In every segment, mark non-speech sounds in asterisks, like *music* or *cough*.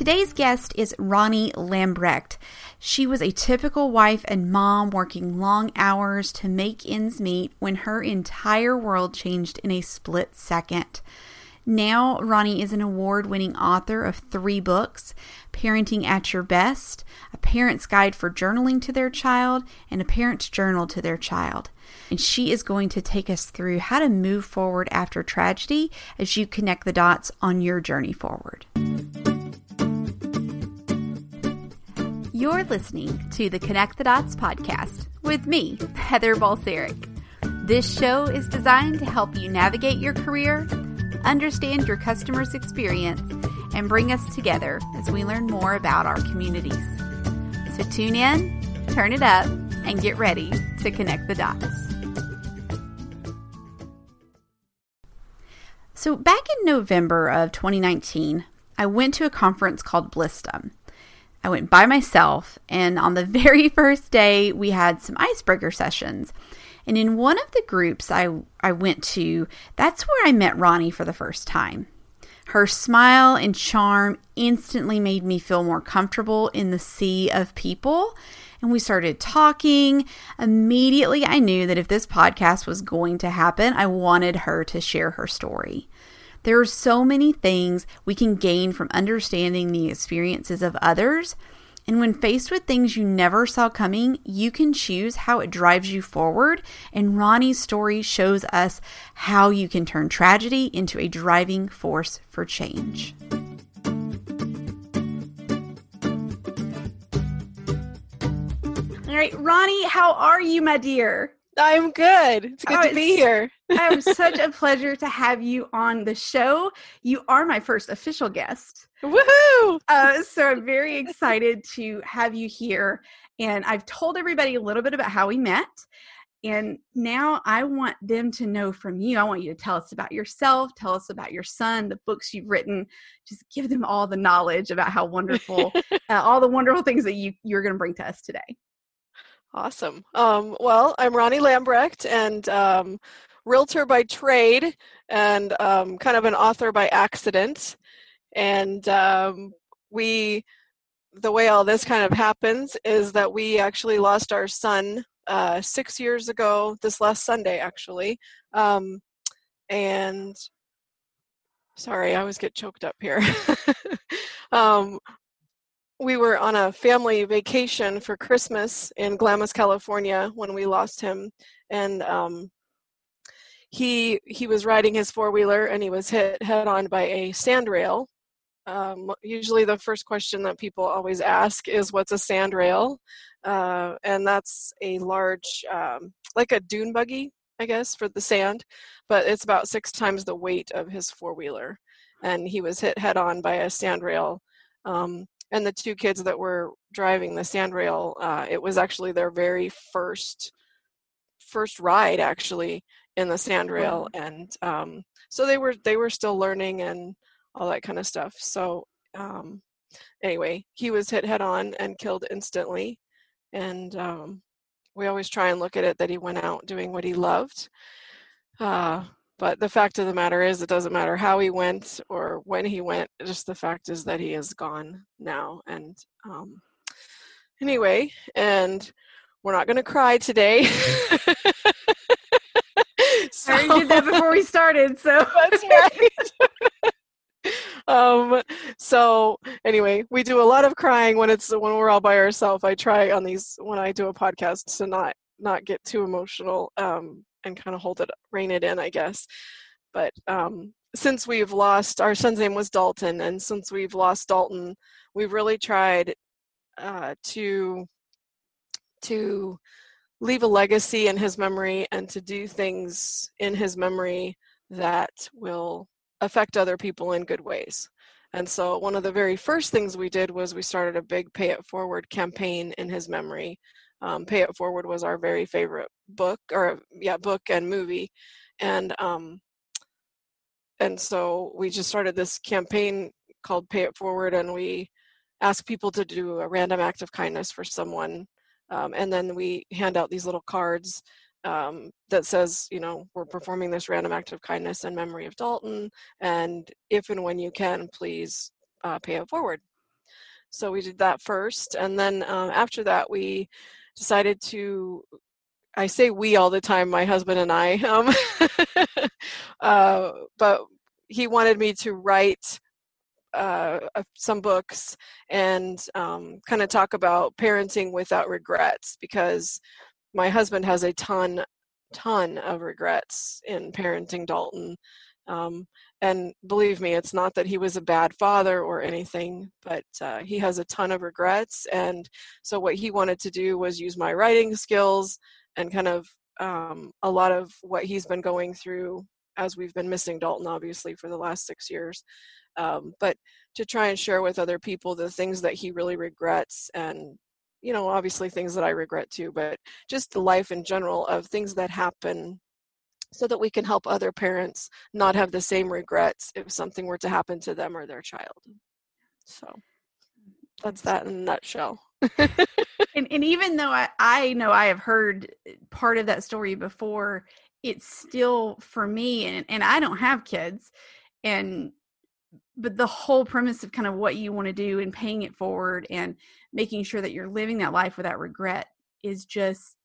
Today's guest is Ronnie Lambrecht. She was a typical wife and mom working long hours to make ends meet when her entire world changed in a split second. Now, Ronnie is an award winning author of three books Parenting at Your Best, A Parent's Guide for Journaling to Their Child, and A Parent's Journal to Their Child. And she is going to take us through how to move forward after tragedy as you connect the dots on your journey forward. You're listening to the Connect the Dots podcast with me, Heather Balseric. This show is designed to help you navigate your career understand your customer's experience, and bring us together as we learn more about our communities. So tune in, turn it up, and get ready to connect the dots. So, back in November of 2019, I went to a conference called Blissdom. I went by myself, and on the *laughs* very first day, we had some icebreaker sessions. And in one of the groups I, I went to, that's where I met Ronnie for the first time. Her smile and charm instantly made me feel more comfortable in the sea of people. And we started talking. Immediately, I knew that if this podcast was going to happen, I wanted her to share her story. There are so many things we can gain from understanding the experiences of others and when faced with things you never saw coming, you can choose how it drives you forward. And Ronnie's story shows us how you can turn tragedy into a driving force for change. All right, Ronnie, how are you, my dear? I'm good. It's good oh, to be here. I'm *laughs* such a pleasure to have you on the show. You are my first official guest. Woohoo! Uh, so I'm very excited to have you here. And I've told everybody a little bit about how we met. And now I want them to know from you. I want you to tell us about yourself, tell us about your son, the books you've written. Just give them all the knowledge about how wonderful, *laughs* uh, all the wonderful things that you, you're going to bring to us today. Awesome. Um, well, I'm Ronnie Lambrecht and um, realtor by trade and um, kind of an author by accident. And um, we the way all this kind of happens is that we actually lost our son uh, six years ago this last sunday actually. Um, and sorry i always get choked up here. *laughs* Um, we were on a family vacation for christmas in glamis california when we lost him. And um, he he was riding his four-wheeler and he was hit head on by a sandrail um, usually the first question that people always ask is what's a sandrail uh, and that's a large um, like a dune buggy i guess for the sand but it's about six times the weight of his four-wheeler. And he was hit head on by a sandrail um, and the two kids that were driving the sandrail uh, it was actually their very first first ride actually in the sandrail and um, so they were they were still learning and all that kind of stuff. So um, anyway, he was hit head on and killed instantly. And um, we always try and look at it that he went out doing what he loved. Uh, but the fact of the matter is, it doesn't matter how he went or when he went. Just the fact is that he is gone now. And um, anyway, and we're not going to cry today. *laughs* *laughs* so, I did that before we started, so *laughs* that's right um so anyway we do a lot of crying when it's when we're all by ourselves i try on these when i do a podcast to not not get too emotional um and kind of hold it rein it in i guess but um since we've lost our son's name was dalton and since we've lost dalton we've really tried uh to to leave a legacy in his memory and to do things in his memory that will affect other people in good ways. And so one of the very first things we did was we started a big Pay It Forward campaign in his memory. Um, Pay It Forward was our very favorite book, or yeah, book and movie, and um, and so we just started this campaign called Pay It Forward, and we ask people to do a random act of kindness for someone, um, and then we hand out these little cards um, that says, you know, we're performing this random act of kindness in memory of Dalton, and if and when you can, please uh, pay it forward. so we did that first and then um, after that we decided to i say we all the time my husband and i *laughs* um, uh, but he wanted me to write uh, some books and um, kind of talk about parenting without regrets because my husband has a ton ton of regrets in parenting dalton um, and believe me it's not that he was a bad father or anything but uh, he has a ton of regrets and so what he wanted to do was use my writing skills and kind of um, a lot of what he's been going through as we've been missing dalton obviously for the last six years um, but to try and share with other people the things that he really regrets and you know obviously things that i regret too but just the life in general of things that happen so that we can help other parents not have the same regrets if something were to happen to them or their child. So that's that in a nutshell and, and even though I, I know i have heard eh, part of that story before it's still for me and, and i don't have kids and but the whole premise of kind of what you want to do and paying it forward and making sure that you're living that life without regret is just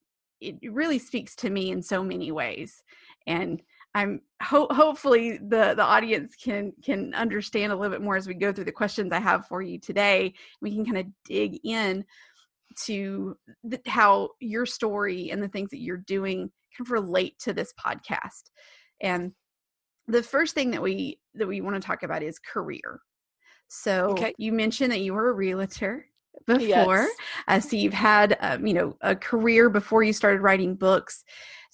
it really speaks to me in so many ways and i'm ho- hopefully the the audience can can understand a little bit more as we go through the questions i have for you today we can kind of dig in to the, how your story and the things that you're doing kind of relate to this podcast and the first thing that we that we want to talk about is career. So okay. you mentioned that you were a realtor before. Yes. Uh, so you've had um, you know a career before you started writing books.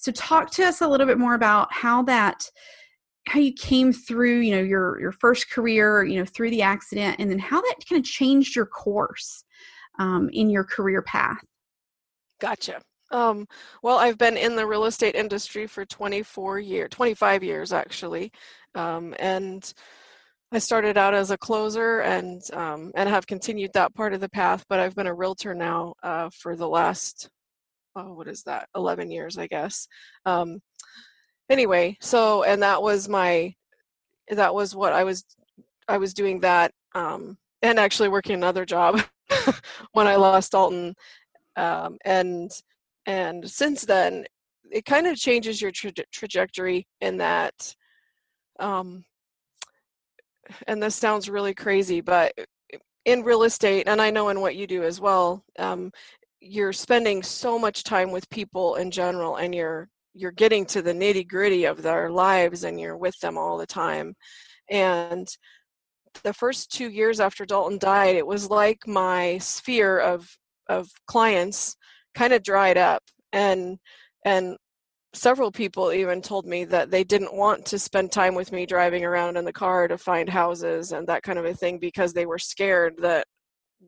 So talk to us a little bit more about how that how you came through you know your your first career you know through the accident and then how that kind of changed your course um, in your career path gotcha um, well, I've been in the real estate industry for 24 years, 25 years actually, um, and I started out as a closer and um, and have continued that part of the path. But I've been a realtor now uh, for the last oh, what is that? 11 years, I guess. Um, anyway, so and that was my that was what I was I was doing that um, and actually working another job *laughs* when I lost Dalton. Um, and and since then it kind of changes your tra- trajectory in that um, and this sounds really crazy but in real estate and i know in what you do as well um, you're spending so much time with people in general and you're you're getting to the nitty gritty of their lives and you're with them all the time. And the first two years after dalton died it was like my sphere of of clients kind of dried up. And and several people even told me that they didn't want to spend time with me driving around in the car to find houses and that kind of a thing because they were scared that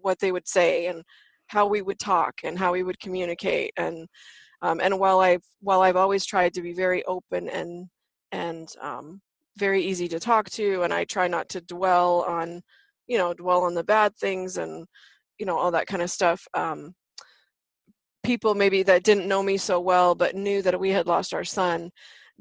what they would say and how we would talk and how we would communicate and um, and while I've while I've always tried to be very open and and um, very easy to talk to and I try not to dwell on you know dwell on the bad things and you know all that kind of stuff um, people maybe that didn't know me so well but knew that we had lost our son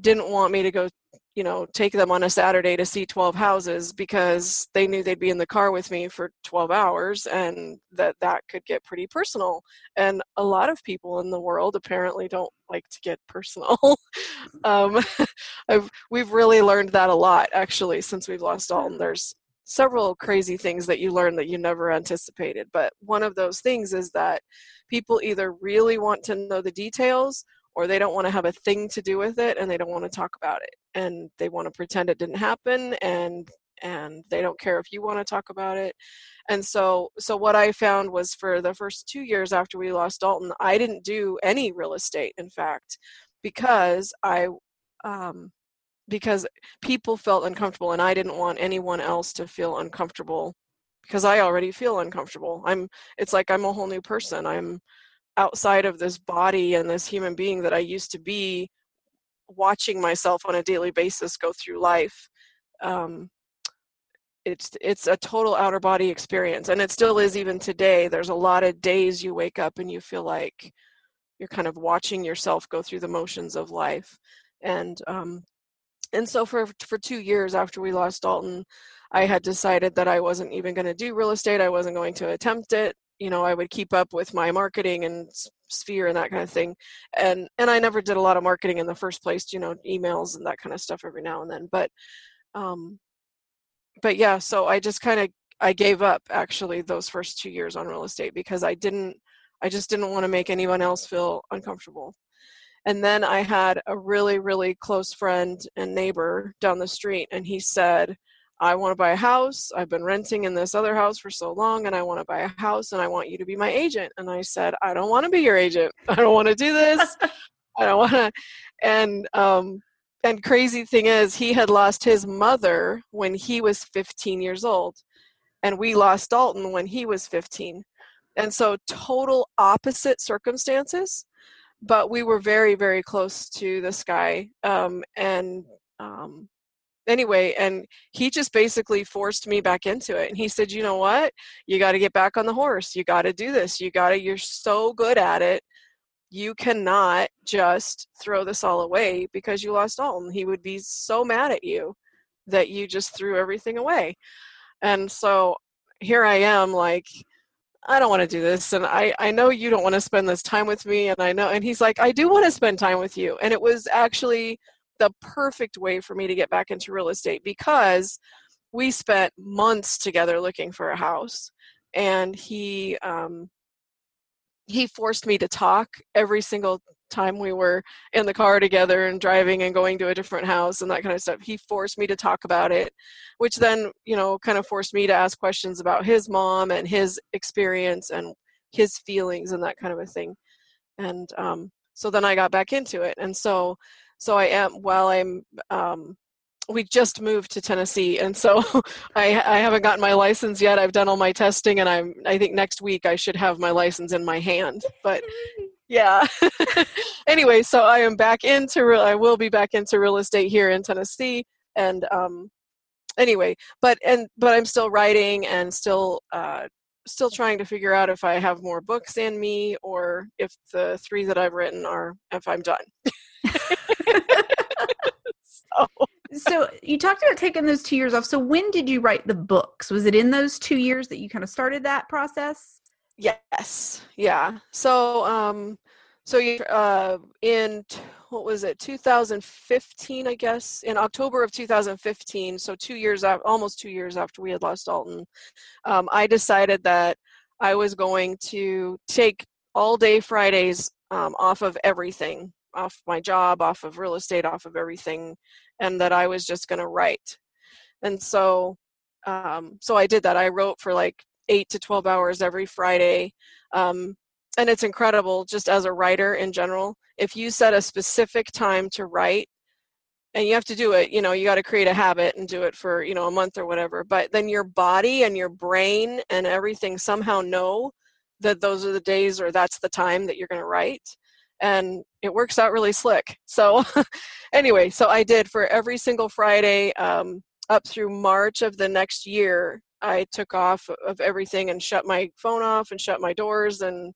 didn't want me to go you know take them on a saturday to see 12 houses because they knew they'd be in the car with me for 12 hours and that that could get pretty personal and a lot of people in the world apparently don't like to get personal *laughs* um, *laughs* we've really learned that a lot actually since we've lost dalton there's several crazy things that you learn that you never anticipated. But one of those things is that people either really want to know the details or they don't want to have a thing to do with it and they don't want to talk about it and they want to pretend it didn't happen and and they don't care if you want to talk about it and so so what i found was for the first two years after we lost dalton i didn't do any real estate in fact because i um, because people felt uncomfortable and I didn't want anyone else to feel uncomfortable because I already feel uncomfortable. I'm it's like I'm a whole new person. I'm outside of this body and this human being that I used to be watching myself on a daily basis go through life. Um, it's it's a total outer body experience and it still is even today. There's a lot of days you wake up and you feel like you're kind of watching yourself go through the motions of life and um, and so for for two years after we lost Dalton, I had decided that I wasn't even going to do real estate. I wasn't going to attempt it. You know, I would keep up with my marketing and sphere and that kind of thing. And and I never did a lot of marketing in the first place. You know, emails and that kind of stuff every now and then. But um, but yeah, so I just kind of I gave up actually those first two years on real estate because I didn't I just didn't want to make anyone else feel uncomfortable. And then I had a really, really close friend and neighbor down the street, and he said, I want to buy a house. I've been renting in this other house for so long, and I want to buy a house, and I want you to be my agent. And I said, I don't want to be your agent. *laughs* I don't want to do this. *laughs* I don't want to. And um, and crazy thing is, he had lost his mother when he was 15 years old, and we lost Dalton when he was 15. And so, total opposite circumstances but we were very very close to this guy um, and um, anyway and he just basically forced me back into it and he said you know what you got to get back on the horse you got to do this you got to you're so good at it you cannot just throw this all away because you lost Dalton. He would be so mad at you that you just threw everything away. And so here I am, like, I don't want to do this. And I, I know you don't want to spend this time with me. And I know, and he's like, I do want to spend time with you. And it was actually the perfect way for me to get back into real estate because we spent months together looking for a house. And he, um, he forced me to talk every single time we were in the car together and driving and going to a different house and that kind of stuff he forced me to talk about it which then you know kind of forced me to ask questions about his mom and his experience and his feelings and that kind of a thing and um, so then i got back into it and so so i am while i'm um, we just moved to Tennessee, and so *laughs* I, I haven't gotten my license yet. I've done all my testing, and I'm I think next week I should have my license in my hand. But yeah. *laughs* anyway, so I am back into real. I will be back into real estate here in Tennessee, and um, anyway, but and but I'm still writing and still uh, still trying to figure out if I have more books in me or if the three that I've written are if I'm done. *laughs* so you talked about taking those two years off. So when did you write the books? Was it in those two years that you kind of started that process? Yes. Yeah. So um so you uh in what was it 2015 I guess in October of 2015 so 2 years after almost 2 years after we had lost Dalton um I decided that I was going to take all day Fridays um, off of everything off my job, off of real estate, off of everything, and that I was just going to write. And so, um, so I did that. I wrote for like eight to 12 hours every Friday. Um, and it's incredible just as a writer in general. If you set a specific time to write, and you have to do it, you know, you got to create a habit and do it for, you know, a month or whatever. But then your body and your brain and everything somehow know that those are the days or that's the time that you're going to write and it works out really slick. So, *laughs* anyway, so I did for every single Friday um, up through March of the next year. I took off of everything and shut my phone off and shut my doors and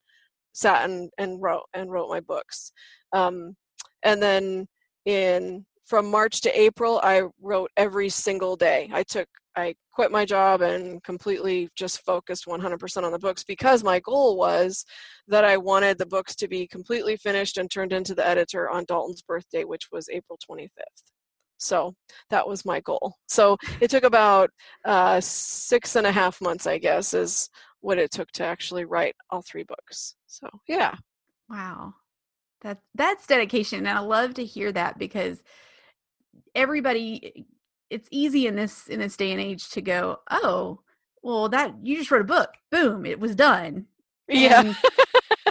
sat and, and wrote and wrote my books. Um, and then in from March to April, I wrote every single day. I took I quit my job and completely just focused 100% on the books because my goal was that I wanted the books to be completely finished and turned into the editor on Dalton's birthday, which was April 25th. So that was my goal. So it took about uh, six and a half months, I guess, is what it took to actually write all three books. So yeah. Wow. That that's dedication. And I love to hear that because everybody it's easy in this in this day and age to go, oh, well, that you just wrote a book, boom, it was done. Yeah. And,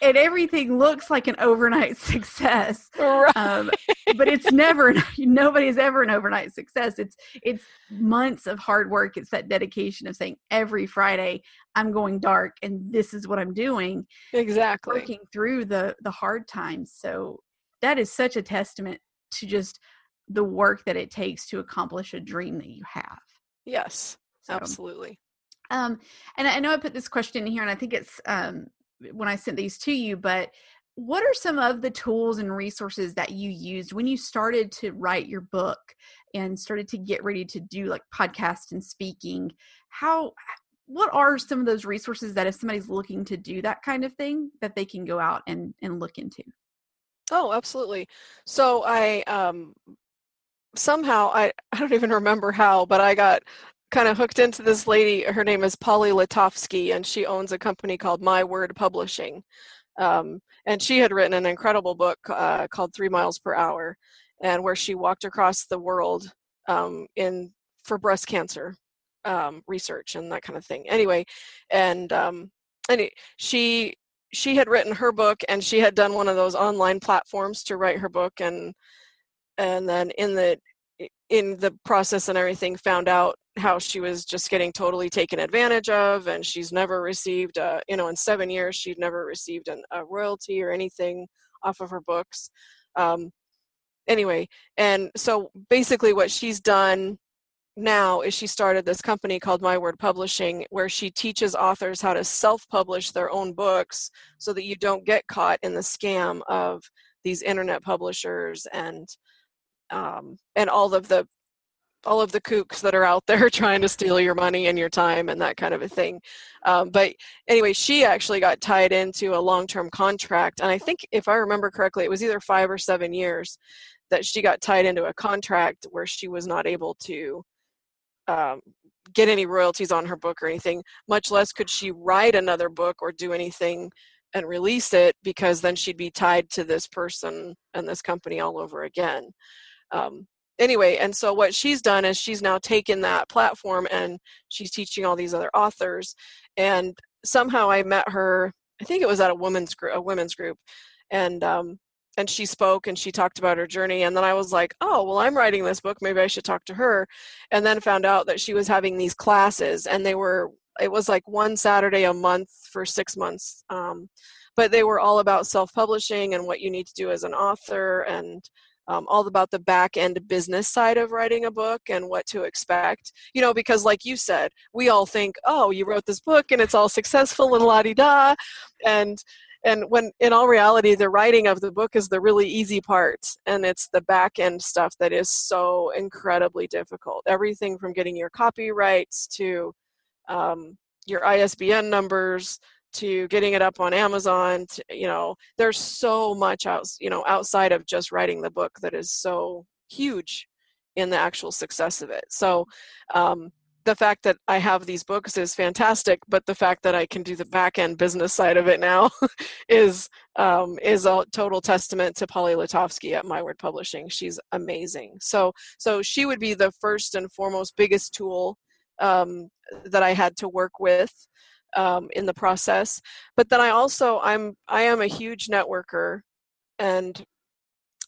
and everything looks like an overnight *laughs* success. Right. Um, but it's never *laughs* nobody's ever an overnight success. It's it's months of hard work. It's that dedication of saying every Friday I'm going dark and this is what I'm doing. Exactly. Working through the the hard times. So that is such a testament to just the work that it takes to accomplish a dream that you have. Yes, so, absolutely. Um, and I know I put this question in here, and I think it's um, when I sent these to you, but what are some of the tools and resources that you used when you started to write your book and started to get ready to do like podcast and speaking, how what are some of those resources that if somebody's looking to do that kind of thing that they can go out and and look into? Oh, absolutely. So I um somehow I I don't even remember how, but I got kind of hooked into this lady. Her name is Polly Letofsky, and she owns a company called My Word Publishing. Um, and she had written an incredible book uh, called Three Miles Per Hour, and where she walked across the world um, in for breast cancer um, research and that kind of thing. Anyway, and um, and she she had written her book, and she had done one of those online platforms to write her book, and and then in the in the process and everything found out how she was just getting totally taken advantage of and she's never received a, you know in seven years she'd never received an, a royalty or anything off of her books um, anyway and so basically what she's done now is she started this company called my word publishing where she teaches authors how to self-publish their own books so that you don't get caught in the scam of these internet publishers and um, and all of the all of the kooks that are out *laughs* there trying to steal your money and your time and that kind of a thing. Um, but anyway, she actually got tied into a long term contract. And I think, if I remember correctly, it was either five or seven years that she got tied into a contract where she was not able to um, get any royalties on her book or anything, much less could she write another book or do anything and release it because then she'd be tied to this person and this company all over again um, anyway and so what she's done is she's now taken that platform and she's teaching all these other authors. And somehow i met her i think it was at a women's group a women's group. And um, and she spoke and she talked about her journey. And then i was like oh well i'm writing this book. Maybe i should talk to her. And then found out that she was having these classes and they were it was like one saturday a month for six months um, but they were all about self-publishing and what you need to do as an author and um, all about the back end business side of writing a book and what to expect. You know, because like you said, we all think, oh, you wrote this book and it's all successful and la di da, and and when in all reality the writing of the book is the really easy part and it's the back end stuff that is so incredibly difficult everything from getting your copyrights to um, your isbn numbers to getting it up on Amazon. To, you know, there's so much out, you know, outside of just writing the book that is so huge in the actual success of it. So, um, the fact that I have these books is fantastic, but the fact that I can do the back end business side of it now *laughs* is um, is a total testament to Polly Letofsky at My Word Publishing. She's amazing. So so she would be the first and foremost biggest tool um, that I had to work with um, in the process. But then I also I'm I am a huge networker, and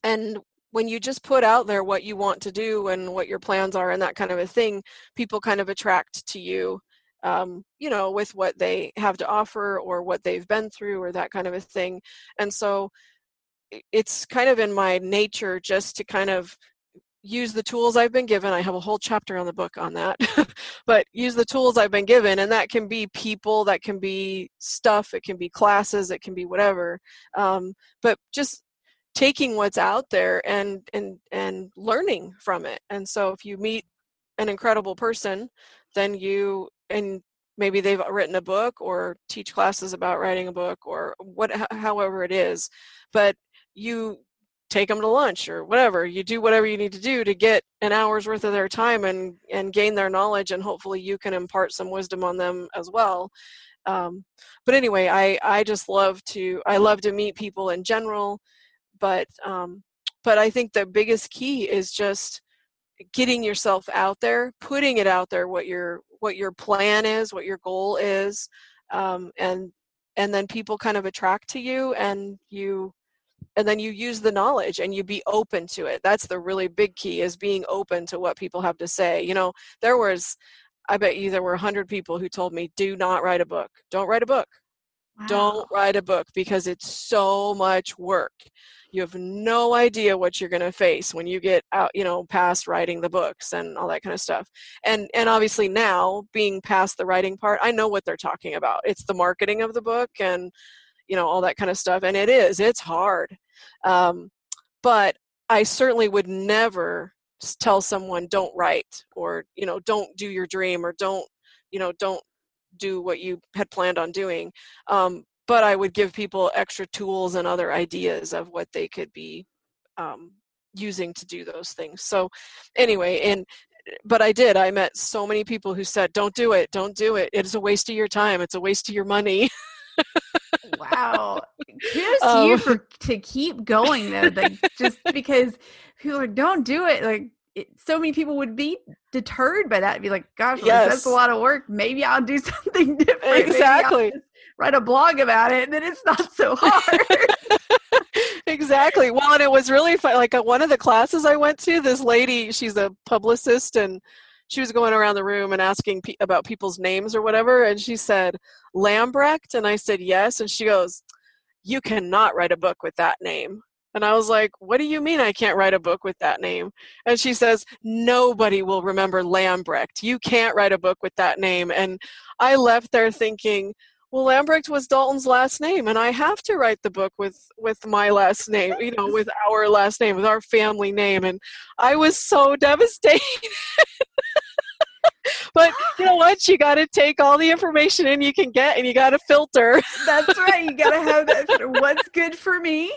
and when you just put out there what you want to do and what your plans are and that kind of a thing, people kind of attract to you. Um, you know, with what they have to offer or what they've been through or that kind of a thing. And so it's kind of in my nature just to kind of use the tools I've been given. I have a whole chapter on the book on that. *laughs* but use the tools I've been given, and that can be people, that can be stuff, it can be classes, it can be whatever. Um, but just taking what's out there and and and learning from it. And so if you meet an incredible person, then you and maybe they've written a book or teach classes about writing a book or what however it is but you take them to lunch or whatever. You do whatever you need to do to get an hour's worth of their time and and gain their knowledge and hopefully you can impart some wisdom on them as well. Um, but anyway i i just love to i love to meet people in general but um, but i think the biggest key is just getting yourself out there putting it out there what your what your plan is what your goal is um, and and then people kind of attract to you and you and then you use the knowledge and you be open to it. That's the really big key is being open to what people have to say. You know there was i bet you there were 100 people who told me do not write a book. Don't write a book. Wow. don't write a book because it's so much work. You have no idea what you're going to face when you get out you know past writing the books and all that kind of stuff. And and obviously now being past the writing part i know what they're talking about. It's the marketing of the book and you know all that kind of stuff and it is it's hard um, but i certainly would never tell someone don't write or you know don't do your dream or don't you know don't do what you had planned on doing. Um, but i would give people extra tools and other ideas of what they could be um, using to do those things. So anyway and but i did i met so many people who said don't do it don't do it it's a waste of your time it's a waste of your money *laughs* wow. Kudos to um, you for to keep going though like *laughs* just because people are don't do it like it, so many people would be deterred by that be like gosh yes. that's a lot of work maybe i'll do *laughs* something different. Exactly. write a blog about it and then it's not so hard. *laughs* Exactly. Well and it was really fun like uh, one of the classes i went to this lady she's a publicist and she was going around the room and asking pe- about people's names or whatever and she said lambrecht and i said yes and she goes you cannot write a book with that name and I was like, What do you mean I can't write a book with that name? And she says, Nobody will remember Lambrecht. You can't write a book with that name. And I left there thinking, well lambrecht was dalton's last name and i have to write the book with with my last name you know with our last name with our family name and i was so *laughs* devastated *laughs* but you know what you got to take all the information in you can get and you got to filter that's right you got to have that what's good for me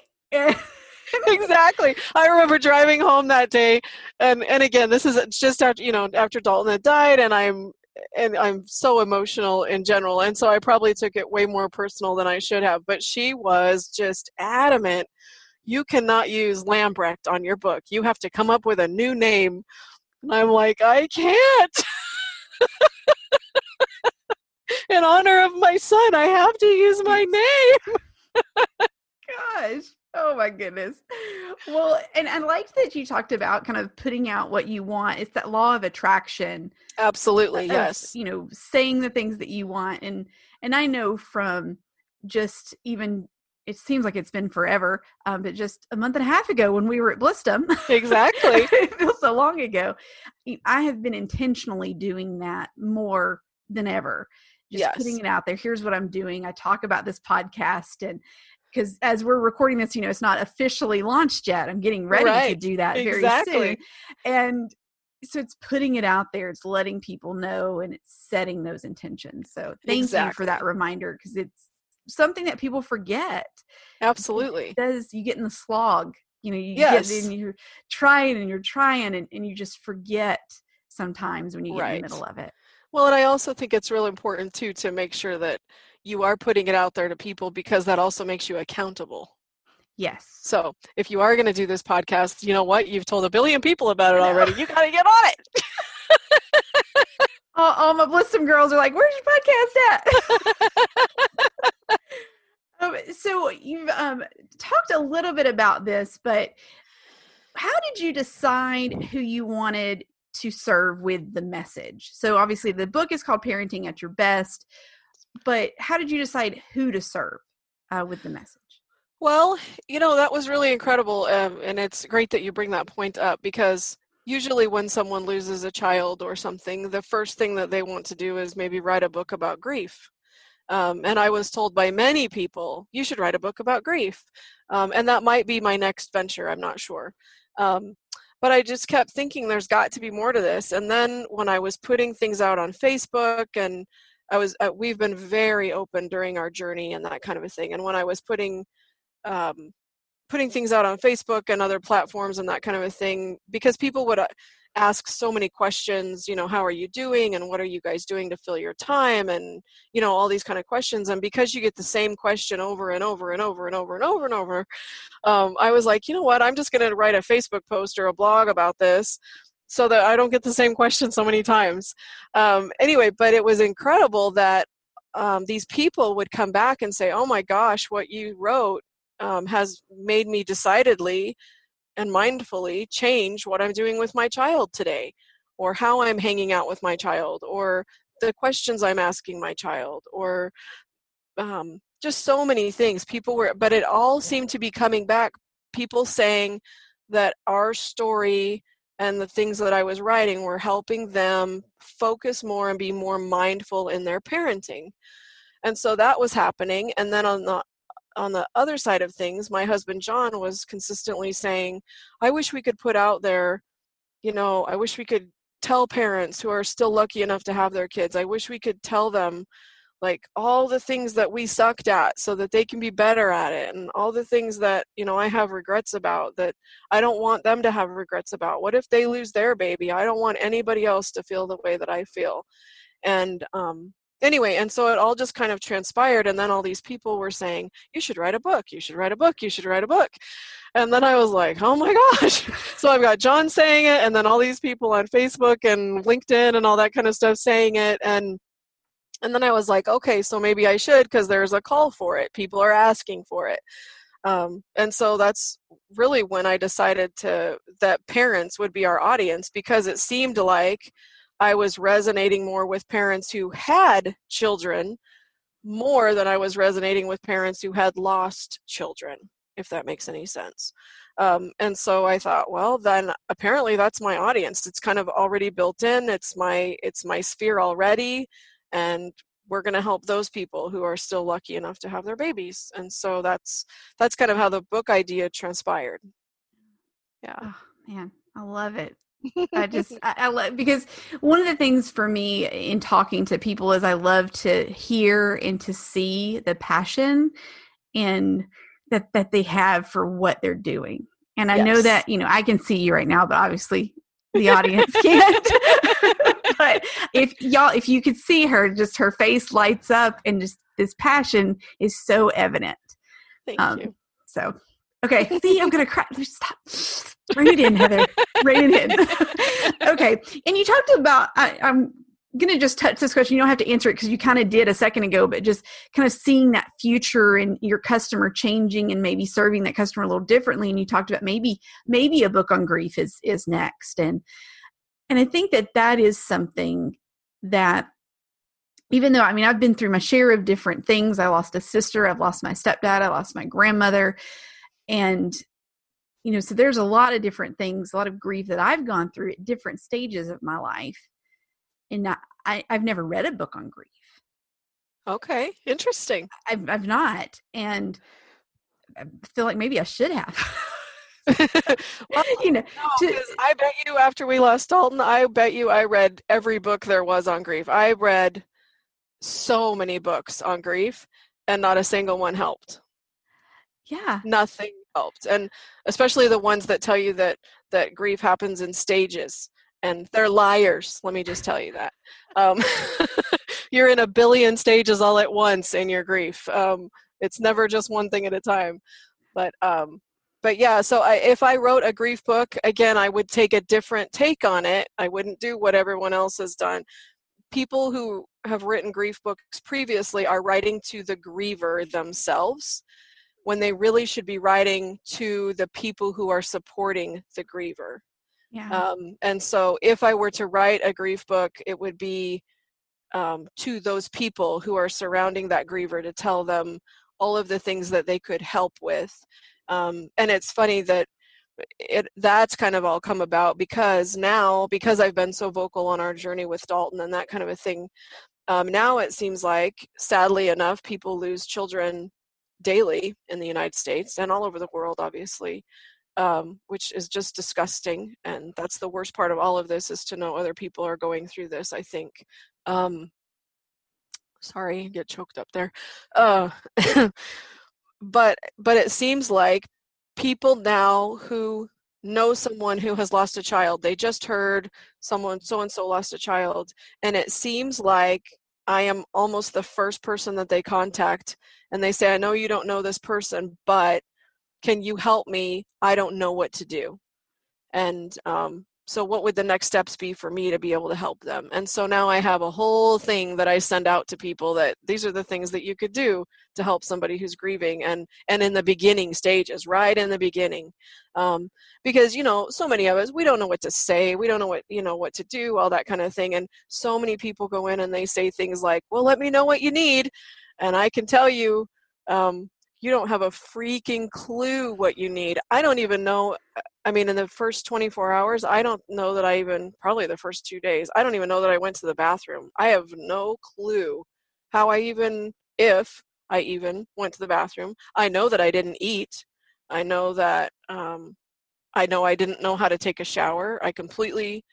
*laughs* exactly. I remember driving home that day, and and again, this is just after you know after Dalton had died, and I'm and I'm so emotional in general, and so I probably took it way more personal than I should have. But she was just adamant. You cannot use Lambrecht on your book. You have to come up with a new name. And I'm like, I can't. *laughs* *laughs* in honor of my son, I have to use my name. *laughs* Gosh. Oh my goodness. Well, and I like that you talked about kind of putting out what you want. It's that law of attraction. Absolutely, of, yes. You know, saying the things that you want and and I know from just even it seems like it's been forever, um, but just a month and a half ago when we were at Blissdom. Exactly. *laughs* it feels so long ago. I have been intentionally doing that more than ever just yes. putting it out there here's what i'm doing i talk about this podcast and because as we're recording this, you know, it's not officially launched yet. I'm getting ready right. to do that very exactly. soon. And so it's putting it out there, it's letting people know and it's setting those intentions. So thank exactly. you for that reminder because it's something that people forget. Absolutely. Does you get in the slog. You know, you yes. get in, you're trying and you're trying and, and you just forget sometimes when you get right. in the middle of it. Well, and I also think it's real important too to make sure that you are putting it out there to people because that also makes you accountable. Yes. So if you are going to do this podcast, you know what? You've told a billion people about it already. You got to get on it. *laughs* all, all my Blissdom girls are like, "Where's your podcast at?" *laughs* um, so you've um, talked a little bit about this, but how did you decide who you wanted to serve with the message? So obviously, the book is called "Parenting at Your Best." but how did you decide who to serve uh, with the message? Well, you know, that was really incredible. Um, and it's great that you bring that point up because usually when someone loses a child or something, the first thing that they want to do is maybe write a book about grief. Um, and I was told by many people, you should write a book about grief. Um, and that might be my next venture, I'm not sure. Um, but I just kept thinking there's got to be more to this. And then when I was putting things out on Facebook and I was uh, we've been very open during our journey and that kind of a thing. And when I was putting um, putting things out on Facebook and other platforms and that kind of a thing, because people would uh, ask so many questions, you know, how are you doing and what are you guys doing to fill your time and you know all these kind of questions. And because you get the same question over and over and over and over and over and over, um, I was like, you know what, I'm just going to write a Facebook post or a blog about this so that I don't get the same *laughs* question so many times. Um, anyway, but it was incredible that um, these people would come back and say, "Oh my gosh, what you wrote um, has made me decidedly and mindfully change what I'm doing with my child today, or how I'm hanging out with my child, or the questions I'm asking my child, or um, just so many things. People were, but it all seemed to be coming back. People saying that our story and the things that I was writing were helping them focus more and be more mindful in their parenting. And so that was happening. And then on the on the other side of things, my husband John was consistently saying, I wish we could put out there you know, I wish we could tell parents who are still lucky enough to have their kids. I wish we could tell them like all the things that we sucked at so that they can be better at it and all the things that you know i have regrets about that i don't want them to have regrets about what if they lose their baby i don't want anybody else to feel the way that i feel and um anyway and so it all just kind of transpired and then all these people were saying you should write a book you should write a book you should write a book. And then i was like oh my *laughs* gosh. So i've got john saying it and then all these people on facebook and linkedin and all that kind of stuff saying it and and then i was like okay so maybe i should because there's a call for it. People are asking for it. Um, and so that's really when i decided to that parents would be our audience because it seemed like i was resonating more with parents who had children more than i was resonating with parents who had lost children if that makes any sense. Um, and so i thought well then apparently that's my audience. It's kind of already built in. It's my it's my sphere already and we're going to help those people who are still lucky enough to have their babies. And so that's that's kind of how the book idea transpired. Yeah. Oh, man. I love it i just I, I love because one of the things for me in talking to people is i love to hear and to see the passion and that that they have for what they're doing. And i yes. know that you know i can see you right now but obviously the *laughs* audience can't. *laughs* But if y'all if you could see her just her face lights up and just this passion is so evident. Thank um, you. so okay see i'm gonna *laughs* cry stop bring it in heather. Bring it in. *laughs* Okay. And you talked about I, i'm gonna just touch this question. You don't have to answer it because you kind of did a second ago but just kind of seeing that future and your customer changing and maybe serving that customer a little differently and you talked about maybe maybe a book on grief is is next. And and I think that that is something that even though I mean I've been through my share of different things. I lost a sister, I've lost my stepdad, I lost my grandmother. And you know so there's a lot of different things, a lot of grief that I've gone through at different stages of my life. And I I've never read a book on grief. Okay, interesting. I've I've not and I feel like maybe I should have. *laughs* well, *laughs* you know, no, to, I bet you after we lost Dalton, I bet you I read every book there was on grief. I read so many books on grief, and not a single one helped. Yeah, nothing helped, and especially the ones that tell you that that grief happens in stages, and they're liars. Let me just tell you that. Um, *laughs* you're in a billion stages all at once in your grief. Um, it's never just one thing at a time. But um, but yeah so I, if i wrote a grief book again i would take a different take on it i wouldn't do what everyone else has done people who have written grief books previously are writing to the griever themselves when they really should be writing to the people who are supporting the griever yeah. Um, and so if i were to write a grief book it would be um, to those people who are surrounding that griever to tell them all of the things that they could help with um, and it's funny that it that's kind of all come about because now because I've been so vocal on our journey with Dalton and that kind of a thing. Um, now it seems like, sadly enough, people lose children daily in the United States and all over the world, obviously, um, which is just disgusting. And that's the worst part of all of this is to know other people are going through this. I think. Um, sorry, get choked up there. Uh, *laughs* but but it seems like people now who know someone who has lost a child they just heard someone so and so lost a child and it seems like i am almost the first person that they contact and they say i know you don't know this person but can you help me? I don't know what to do. And um, so what would the next steps be for me to be able to help them? And so now i have a whole thing that i send out to people that these are the things that you could do to help somebody who's grieving and and in the beginning stages right in the beginning. Um, because you know so many of us we don't know what to say we don't know what you know what to do all that kind of thing and so many people go in and they say things like well let me know what you need and i can tell you um, you don't have a freaking clue what you need. I don't even know. I mean, in the first 24 hours, I don't know that I even, probably the first two days, I don't even know that I went to the bathroom. I have no clue how I even, if I even went to the bathroom. I know that I didn't eat. I know that um, I know I didn't know how to take a shower. I completely,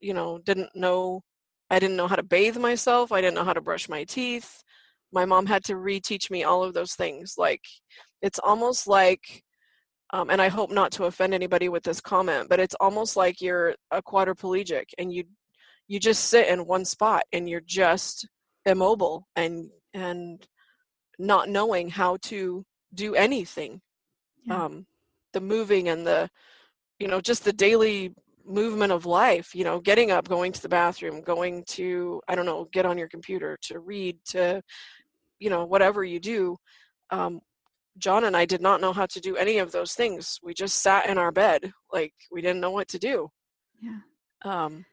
you know, didn't know I didn't know how to bathe myself. I didn't know how to brush my teeth. My mom had to reteach me all of those things. Like it's almost like um, and I hope not to offend anybody with this comment, but it's almost like you're a quadriplegic and you you just sit in one spot and you're just immobile and and not knowing how to do anything. Yeah. Um, the moving and the you know just the daily movement of life you know getting up going to the bathroom going to i don't know get on your computer to read to you know whatever you do um, John and I did not know how to do any of those things. We just sat in our bed like we didn't know what to do. Yeah. Um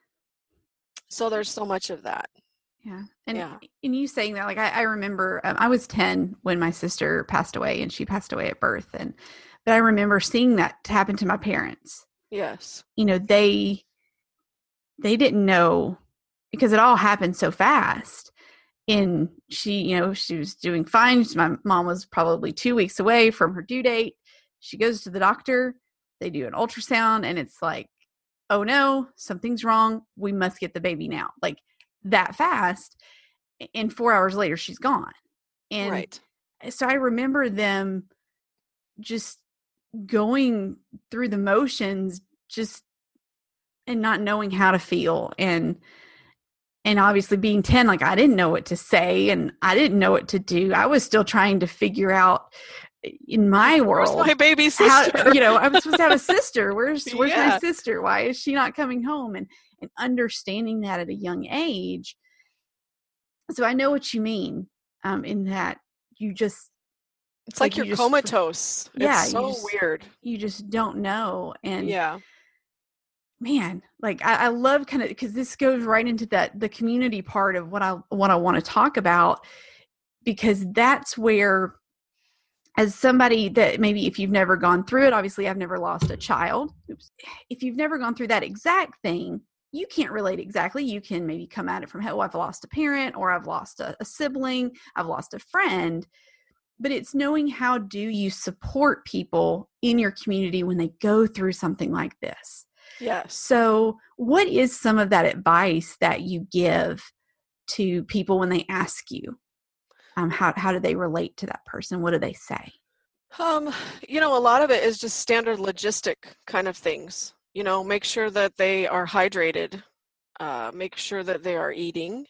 so there's so much of that. Yeah. And yeah. and you saying that like I, I remember um, I was 10 when my sister passed away and she passed away at birth and but I remember seeing that happen to my parents. Yes. You know, they they didn't know because it all happened so fast. And she you know she was doing fine. My mom was probably two weeks away from her due date. She goes to the doctor. They do an ultrasound and it's like oh no something's wrong. We must get the baby now. Like that fast. And four hours later she's gone. And right. so i remember them just going through the motions just and not knowing how to feel and and obviously being 10 like i didn't know what to say and i didn't know what to do. I was still trying to figure out eh, in my *laughs* world where's my baby sister how, you know i'm supposed to have a *laughs* sister. Where's where's yeah. my sister? Why is she not coming home? And and understanding that at a young age. So i know what you mean um in that you just it's like, like you're you comatose. Yeah it's so just, weird. you just don't know and yeah. Man like i, I love kind of because this goes right into that the community part of what i what i want to talk about because that's where as somebody that maybe if you've never gone through it obviously i've never lost a child. Oops. if you've never gone through that exact thing you can't relate exactly. You can maybe come at it from oh i've lost a parent or i've lost a, a sibling i've lost a friend but it's knowing how do you support people in your community when they go through something like this Yes. So, what is some of that advice that you give to people when they ask you? Um, how how do they relate to that person? What do they say? Um, you know, a lot of it is just standard logistic kind of things. You know, make sure that they are hydrated. Uh, make sure that they are eating.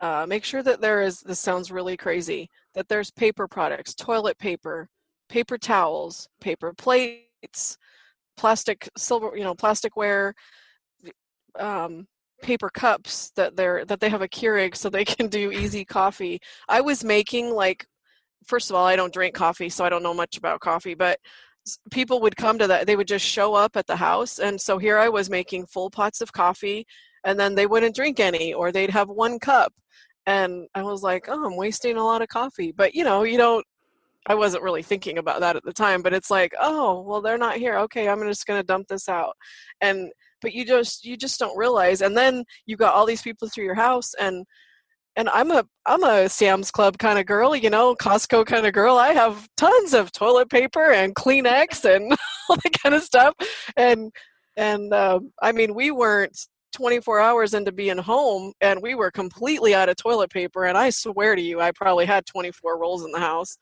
Uh, make sure that there is. This sounds really crazy. That there's paper products, toilet paper, paper towels, paper plates, plastic silver you know plasticware um, paper cups that they're that they have a Keurig so they *laughs* can do easy coffee. I was making like first of all I don't drink coffee so I don't know much about coffee but people would come to that they would just show up at the house and so here I was making full pots of coffee and then they wouldn't drink any or they'd have one cup and I was like oh I'm wasting a lot of coffee but you know you don't I wasn't really thinking about that at the time, but it's like, oh, well, they're not here. Okay, I'm just going to dump this out. And but you just you just don't realize. And then you got all these people through your house, and and I'm a I'm a Sam's Club kind of girl, you know, Costco kind of girl. I have tons of toilet paper and Kleenex and *laughs* all that kind of stuff. And and uh, I mean, we weren't 24 hours into being home and we were completely out of toilet paper and i swear to you i probably had 24 rolls in the house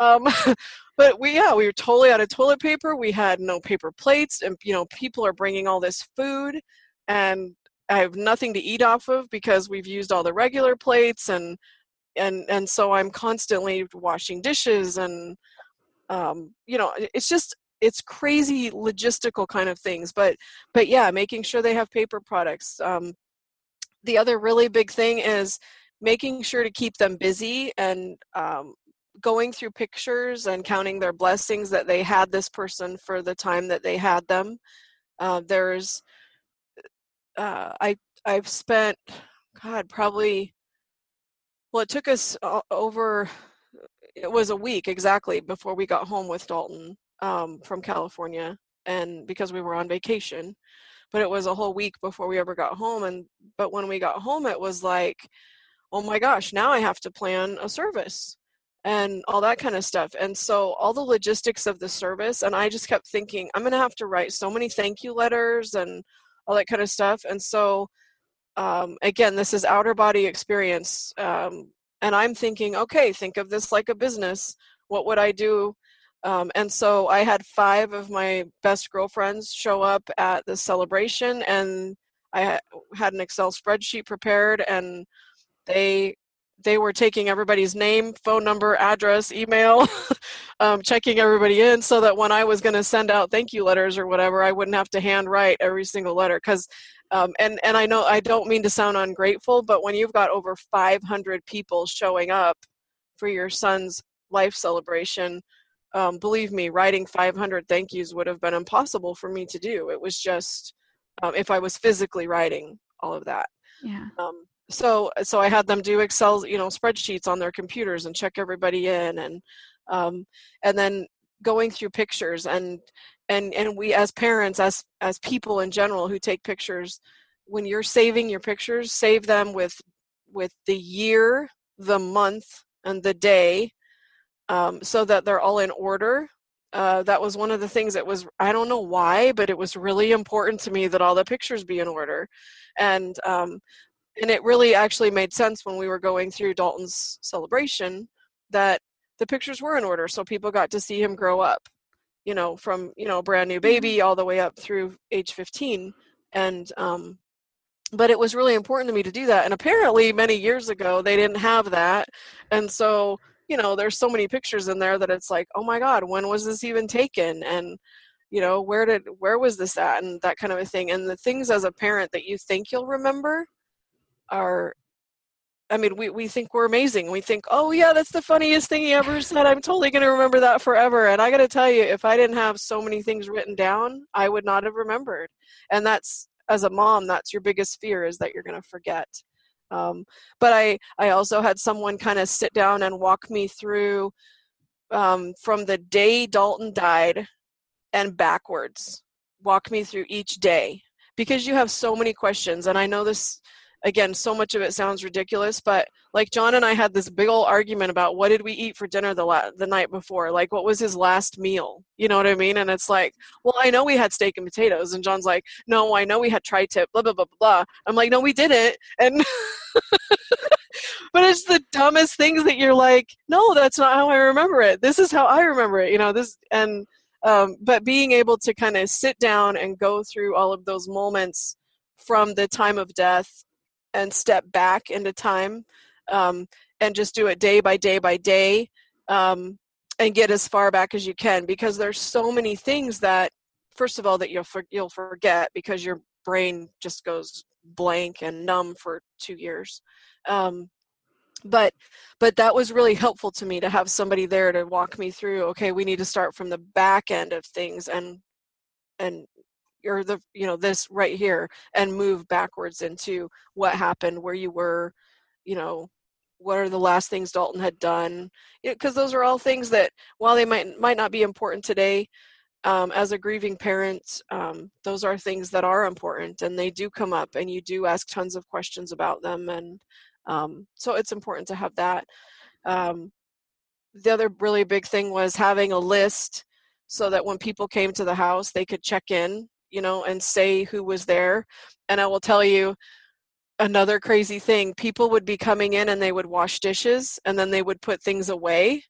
um, *laughs* but we, yeah, we were totally out of toilet paper. We had no paper plates, and you know, people are bringing all this food, and I have nothing to eat off of because we've used all the regular plates, and and and so I'm constantly washing dishes, and um, you know, it's just it's crazy logistical kind of things. But but yeah, making sure they have paper products. Um, the other really big thing is making sure to keep them busy and um, going through pictures and counting their blessings that they had this person for the time that they had them. Uh, there's, uh, I I've spent, God, probably. Well, it took us over. It was a week exactly before we got home with Dalton um, from California, and because we were on vacation, but it was a whole week before we ever got home. And but when we got home, it was like, oh my gosh, now I have to plan a service and all that kind of stuff. And so all the logistics of the service, and I just kept thinking, I'm to have to write so many thank you letters and all that kind of stuff. And so, um, again, this is outer body experience. Um, and I'm thinking, okay, think of this like a business. What would I do? Um, and so I had five of my best girlfriends show up at the celebration, and I had an Excel spreadsheet prepared, and they they were taking everybody's name, phone number, address, email, *laughs* um, checking everybody in so that when I was going to send out thank you letters or whatever, I wouldn't have to hand write every single letter. Because, um, and and I know I don't mean to sound ungrateful, but when you've got over 500 people showing up for your son's life celebration, um, believe me, writing 500 thank yous would have been impossible for me to do. It was just um, if I was physically writing all of that. Yeah. Um, so so i had them do excel you know spreadsheets on their computers and check everybody in and um, and then going through pictures and and and we as parents as as people in general who take pictures when you're saving your pictures save them with with the year the month and the day um, so that they're all in order uh, that was one of the things that was i don't know why but it was really important to me that all the pictures be in order. And um, and it really actually made sense when we were going through Dalton's celebration that the pictures were in order so people got to see him grow up you know from you know brand new mm-hmm. baby all the way up through age 15 and um but it was really important to me to do that and apparently many years ago they didn't have that. And so you know there's so many pictures in there that it's like oh my god when was this even taken and you know where did where was this at and that kind of a thing and the things as a parent that you think you'll remember are I mean, we, we think we're amazing. We think, oh, yeah, that's the funniest thing he ever said. I'm totally going to remember that forever. And I got to tell you, if I didn't have so many things written down, I would not have remembered. And that's, as a mom, that's your biggest fear is that you're going to forget. Um, but I, I also had someone kind of sit down and walk me through um, from the day Dalton died and backwards, walk me through each day because you have so many questions. And I know this again so much of it sounds ridiculous but like john and i had this big old argument about what did we eat for dinner the la- the night before? Like what was his last meal? You know what i mean? And it's like well i know we had steak and potatoes. And john's like no i know we had tri-tip blah blah blah blah i'm like no we didn't. And *laughs* but it's the dumbest things that you're like no that's not how i remember it. This is how i remember it you know this and um, but being able to kind of sit down and go through all of those moments from the time of death and step back into time um, and just do it day by day by day um, and get as far back as you can because there's so many things that first of all that you'll for, you'll forget because your brain just goes blank and numb for two years um, but but that was really helpful to me to have somebody there to walk me through okay we need to start from the back end of things and and or the you know this right here and move backwards into what happened where you were you know what are the last things dalton had done? Because those are all things that while they might might not be important today um, as a grieving parent um, those are things that are important and they do come up and you do ask tons of questions about them and um, so it's important to have that. Um, the other really big thing was having a list so that when people came to the house they could check in you know, and say who was there. And I will tell you another crazy thing people would be coming in and they would wash dishes and then they would put things away.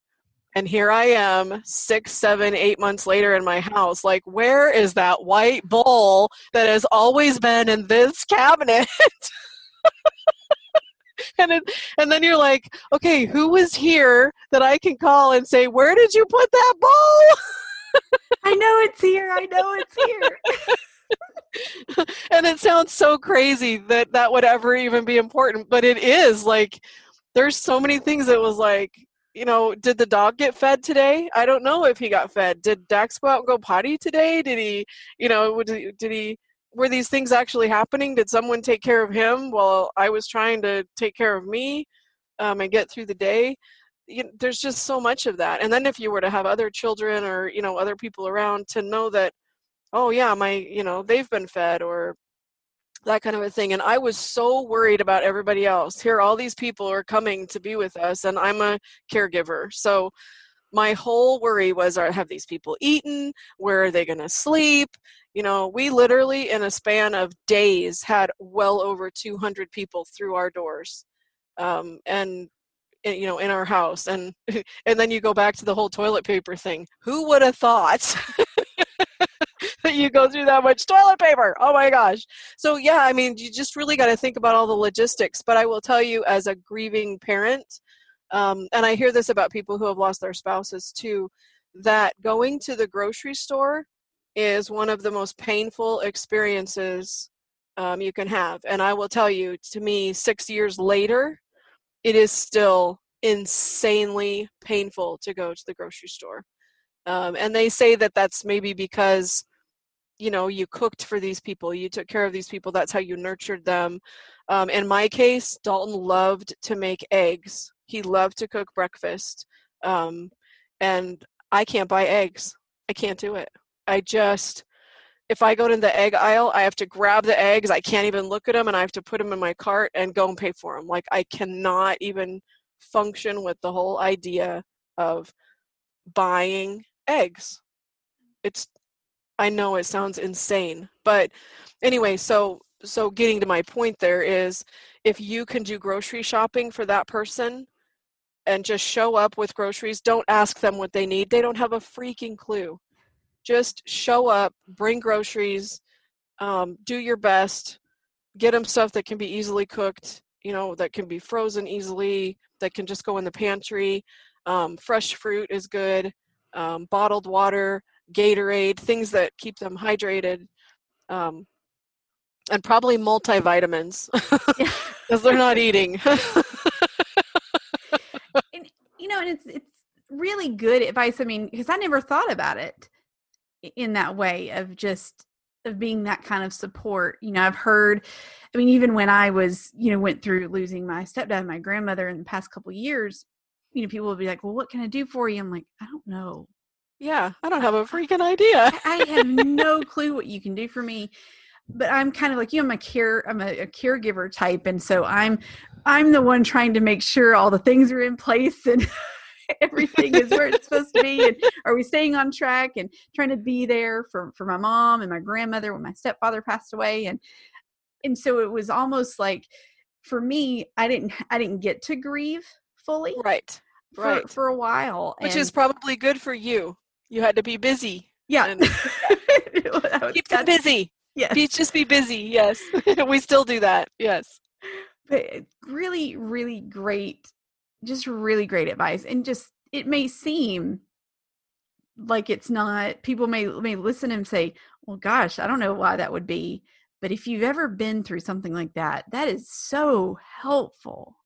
And here I am, six, seven, eight months later in my house. Like, where is that white bowl that has always been in this cabinet? *laughs* and it, and then you're like, okay, who was here that I can call and say, where did you put that bowl? *laughs* I know it's here. I know it's here. *laughs* and it sounds so crazy that that would ever even be important, but it is. Like, there's so many things that was like, you know, did the dog get fed today? I don't know if he got fed. Did Dax go out and go potty today? Did he, you know, did he, were these things actually happening? Did someone take care of him while I was trying to take care of me um, and get through the day? You know, there's just so much of that and then if you were to have other children or you know other people around to know that oh yeah my you know they've been fed or that kind of a thing. And I was so worried about everybody else. Here, all these people are coming to be with us, and I'm a caregiver. So my whole worry was are have these people eaten where are they going to sleep you know we literally in a span of days had well over 200 people through our doors um, and you know in our house and *laughs* and then you go back to the whole toilet paper thing. Who would have thought *laughs* that you go through that much toilet paper? Oh my gosh. So yeah i mean you just really got to think about all the logistics but i will tell you as a grieving parent um, and i hear this about people who have lost their spouses too that going to the grocery store is one of the most painful experiences um, you can have. And i will tell you to me six years later it is still insanely painful to go to the grocery store. Um, and they say that that's maybe because you know you cooked for these people you took care of these people that's how you nurtured them. Um, in my case dalton loved to make eggs. He loved to cook breakfast um, and i can't buy eggs. I can't do it. I just if i go to the egg aisle i have to grab the eggs i can't even look at them and i have to put them in my cart and go and pay for them like i cannot even function with the whole idea of buying eggs it's I know it sounds insane, but anyway, so so getting to my point there is if you can do grocery shopping for that person and just show up with groceries, don't ask them what they need. They don't have a freaking clue. Just show up, bring groceries, um, do your best, get them stuff that can be easily cooked, you know, that can be frozen easily, that can just go in the pantry. Um, fresh fruit is good, um, bottled water. Gatorade, things that keep them hydrated, um, and probably multivitamins because *laughs* they're not eating. and, you know, and it's it's really good advice. I mean, because I never thought about it in that way of just of being that kind of support. You know, I've heard. I mean, even when I was, you know, went through losing my stepdad and my grandmother in the past couple years, you know, people will be like, "Well, what can I do for you?" I'm like, "I don't know." Yeah, I don't have a freaking idea. I have no clue what you can do for me. But I'm kind of like you. I'm a care. I'm a, a caregiver type, and so I'm I'm the one trying to make sure all the things are in place and *laughs* *laughs* everything is where it's supposed to be and are we staying on track and trying to be there for for my mom and my grandmother when my stepfather passed away and and so it was almost like for me i didn't i didn't get to grieve fully right for, right for a while which is probably good for you you had to be busy. Yeah. And. *laughs* Keep them busy. Yes. Be, just be busy. Yes. *laughs* we still do that. Yes. But really, really great, just really great advice. And just, it may seem like it's not, people may, may listen and say, well, gosh, I don't know why that would be. But if you've ever been through something like that, that is so helpful.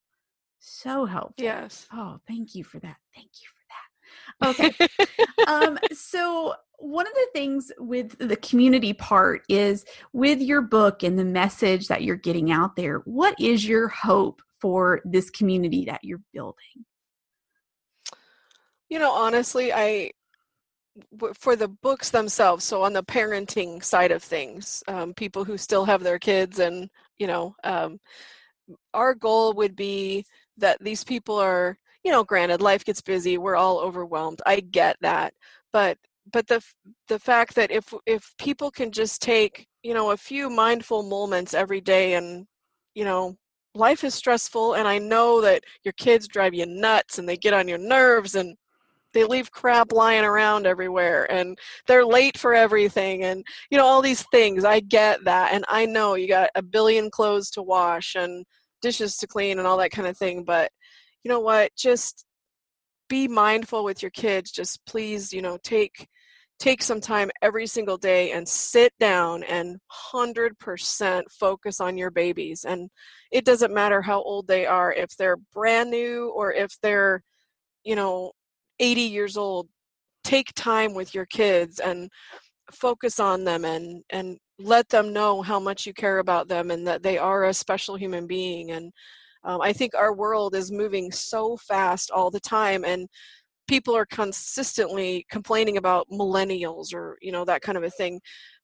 So helpful. Yes. Oh, thank you for that. Thank you for that. Okay. *laughs* um, so one of the things with the community part is with your book and the message that you're getting out there, what is your hope for this community that you're building? You know, honestly, I for the books themselves so on the parenting side of things um, people who still have their kids and you know um, our goal would be that these people are you know granted life gets busy we're all overwhelmed i get that but but the the fact that if if people can just take you know a few mindful moments every day and you know life is stressful and i know that your kids drive you nuts and they get on your nerves and they leave crap lying around everywhere and they're late for everything and you know all these things. I get that and i know you got a billion clothes to wash and dishes to clean and all that kind of thing but you know what? Just be mindful with your kids. Just please you know take take some time every single day and sit down and 100% focus on your babies and it doesn't matter how old they are if they're brand new or if they're you know 80 years old take time with your kids and focus on them and and let them know how much you care about them and that they are a special human being and um, I think our world is moving so fast all the time, and people are consistently complaining about millennials or you know that kind of a thing.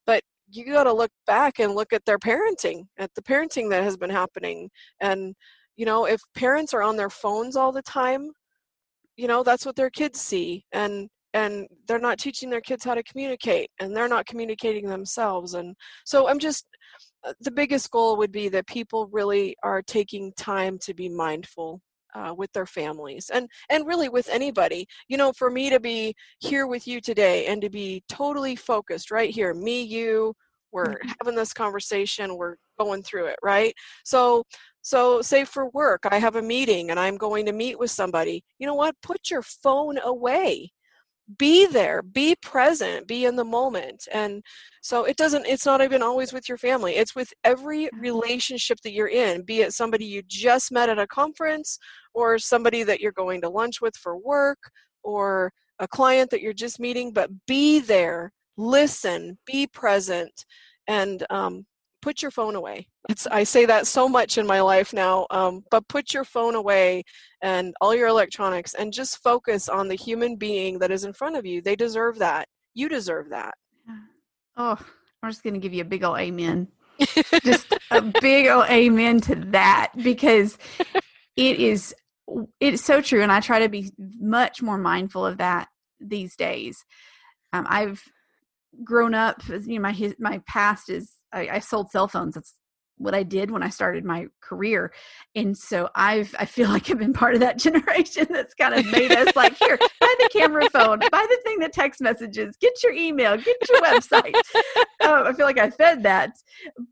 But you got to look back and look at their parenting, at the parenting that has been happening. And, you know, if parents are on their phones all the time, you know, that's what their kids see. And, and they're not teaching their kids how to communicate and they're not communicating themselves. And so I'm just, uh, the biggest goal would be that people really are taking time to be mindful uh, with their families and and really with anybody you know for me to be here with you today and to be totally focused right here me you we're mm-hmm. having this conversation we're going through it right? So so say for work i have a meeting and i'm going to meet with somebody you know what? Put your phone away be there be present be in the moment and so it doesn't it's not even always with your family it's with every mm-hmm. relationship that you're in be it somebody you just met at a conference or somebody that you're going to lunch with for work or a client that you're just meeting but be there listen be present and um, put your phone away. It's, I say that so much in my life now, um, but put your phone away and all your electronics and just focus on the human being that is in front of you. They deserve that. You deserve that. Oh, I'm just going to give you a big old amen. *laughs* just a big old amen to that because it is it's so true and i try to be much more mindful of that these days um, i've grown up you know my his, my past is I, I sold cell phones. That's what I did when I started my career. And so I've I feel *laughs* like I've been part of that generation that's kind of made us like here, buy the camera phone, buy the thing that text messages, get your email, get your website. um, I feel like I fed that,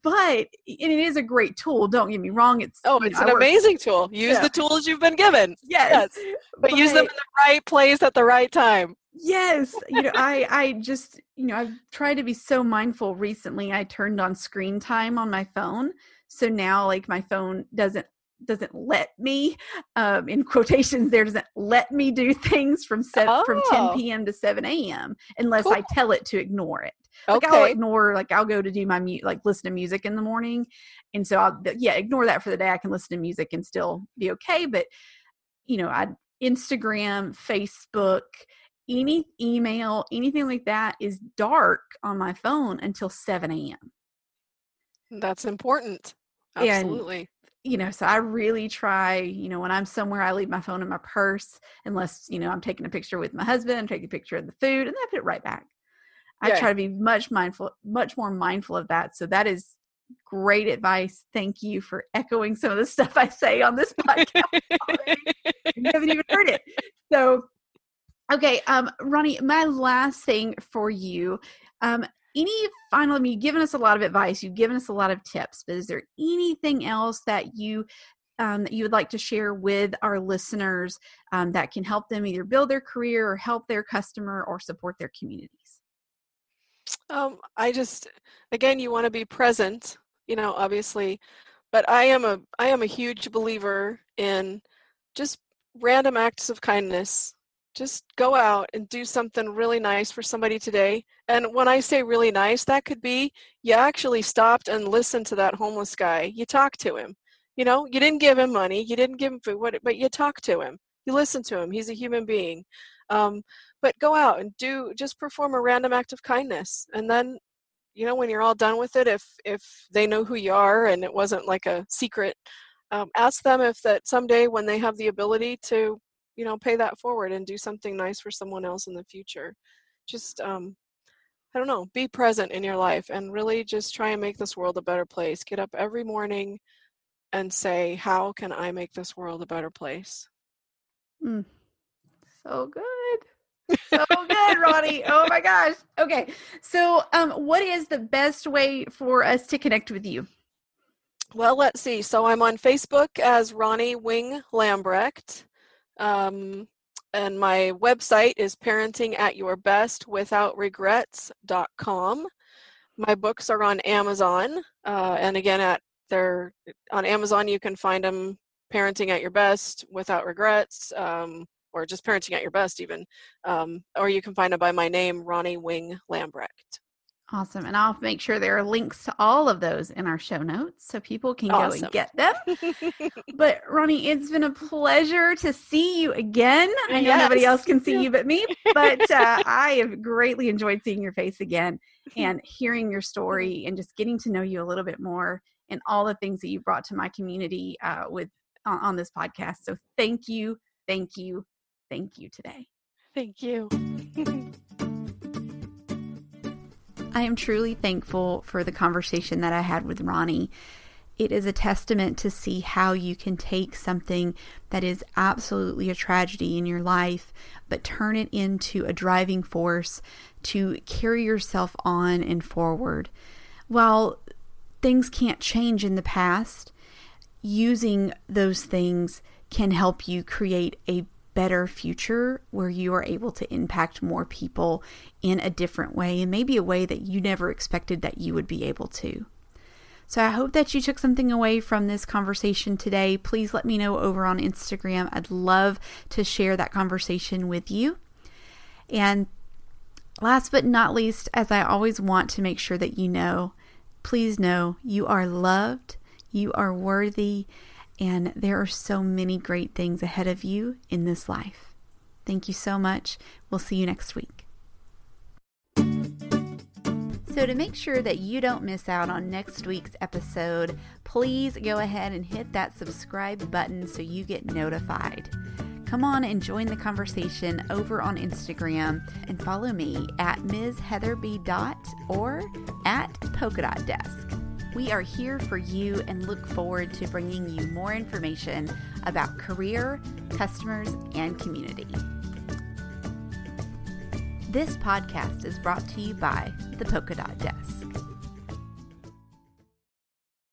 but it is a great tool. Don't get me wrong. It's oh, it's know, an amazing tool. Use yeah. the tools you've been given. Yes, yes. But, but use them in the right place at the right time yes you know i i just you know i've tried to be so mindful recently i turned on screen time on my phone so now like my phone doesn't doesn't let me um in *laughs* quotations there doesn't let me do things from seven oh. from 10 p.m to 7 a.m unless cool. i tell it to ignore it like okay. i'll ignore like i'll go to do my mute like listen to music in the morning and so i'll yeah ignore that for the day i can listen to music and still be okay but you know i instagram facebook any email, anything like that is dark on my phone until 7 a.m. That's important. Absolutely. And, you know, so I really try, you know, when I'm somewhere, I leave my phone in my purse unless, you know, I'm taking a picture with my husband, I'm taking a picture of the food, and then I put it right back. I yeah. try to be much mindful, much more mindful of that. So that is great advice. Thank you for echoing some of the *laughs* stuff I say on this *laughs* podcast. you haven't even heard it. So Okay, um, Ronnie, my last thing for you. Um, any final, I mean, you've given us a lot of advice, you've given us a lot of tips, but is there anything else that you um, that you would like to share with our listeners um, that can help them either build their career or help their customer or support their communities? Um, I just, again, you want to be present, you know, obviously, but I am a I am a huge believer in just random acts of kindness just go out and do something really nice for somebody today. And when I say really nice, that could be you actually stopped and listened to that homeless guy. You talked to him. You know, you didn't give him money, you didn't give him food, but you talked to him. You listened to him. He's a human being. Um, but go out and do just perform a random act of kindness, and then you know when you're all done with it, if if they know who you are and it wasn't like a secret, um, ask them if that someday when they have the ability to you know pay that forward and do something nice for someone else in the future. Just um i don't know be present in your life and really just try and make this world a better place. Get up every morning and say how can i make this world a better place? Mm. so good. So good ronnie. Oh my gosh. Okay. So um what is the best way for us to connect with you? Well let's see. So i'm on facebook as ronnie wing lambrecht um, and my website is parenting at your best without regrets.com. My books are on Amazon. Uh, and again, at they're on Amazon, you can find them parenting at your best without regrets, um, or just parenting at your best, even. Um, or you can find them by my name, Ronnie Wing Lambrecht. Awesome. And I'll make sure there are links to all of those in our show notes so people can Awesome. go and get them. *laughs* but Ronnie, it's been a pleasure to see you again. I know nobody else can see you but me, but uh, *laughs* I have greatly enjoyed seeing your face again and hearing your story and just getting to know you a little bit more and all the things that you brought to my community uh, with on, on this podcast. So thank you, thank you, thank you today. Thank you. *laughs* I am truly thankful for the conversation that I had with Ronnie. It is a testament to see how you can take something that is absolutely a tragedy in your life, but turn it into a driving force to carry yourself on and forward. While things can't change in the past, using those things can help you create a better future where you are able to impact more people in a different way and maybe a way that you never expected that you would be able to. So I hope that you took something away from this conversation today. Please let me know over on Instagram. I'd love to share that conversation with you. And last but not least, as I always want to make sure that you know, please know you are loved, you are worthy, and there are so many great things ahead of you in this life. Thank you so much. We'll see you next week. So, to make sure that you don't miss out on next week's episode, please go ahead and hit that subscribe button so you get notified. Come on and join the conversation over on Instagram and follow me at Ms. Heather B. Dot or at Polka Dot Desk. We are here for you and look forward to bringing you more information about career, customers, and community. This podcast is brought to you by the Polka Dot Desk.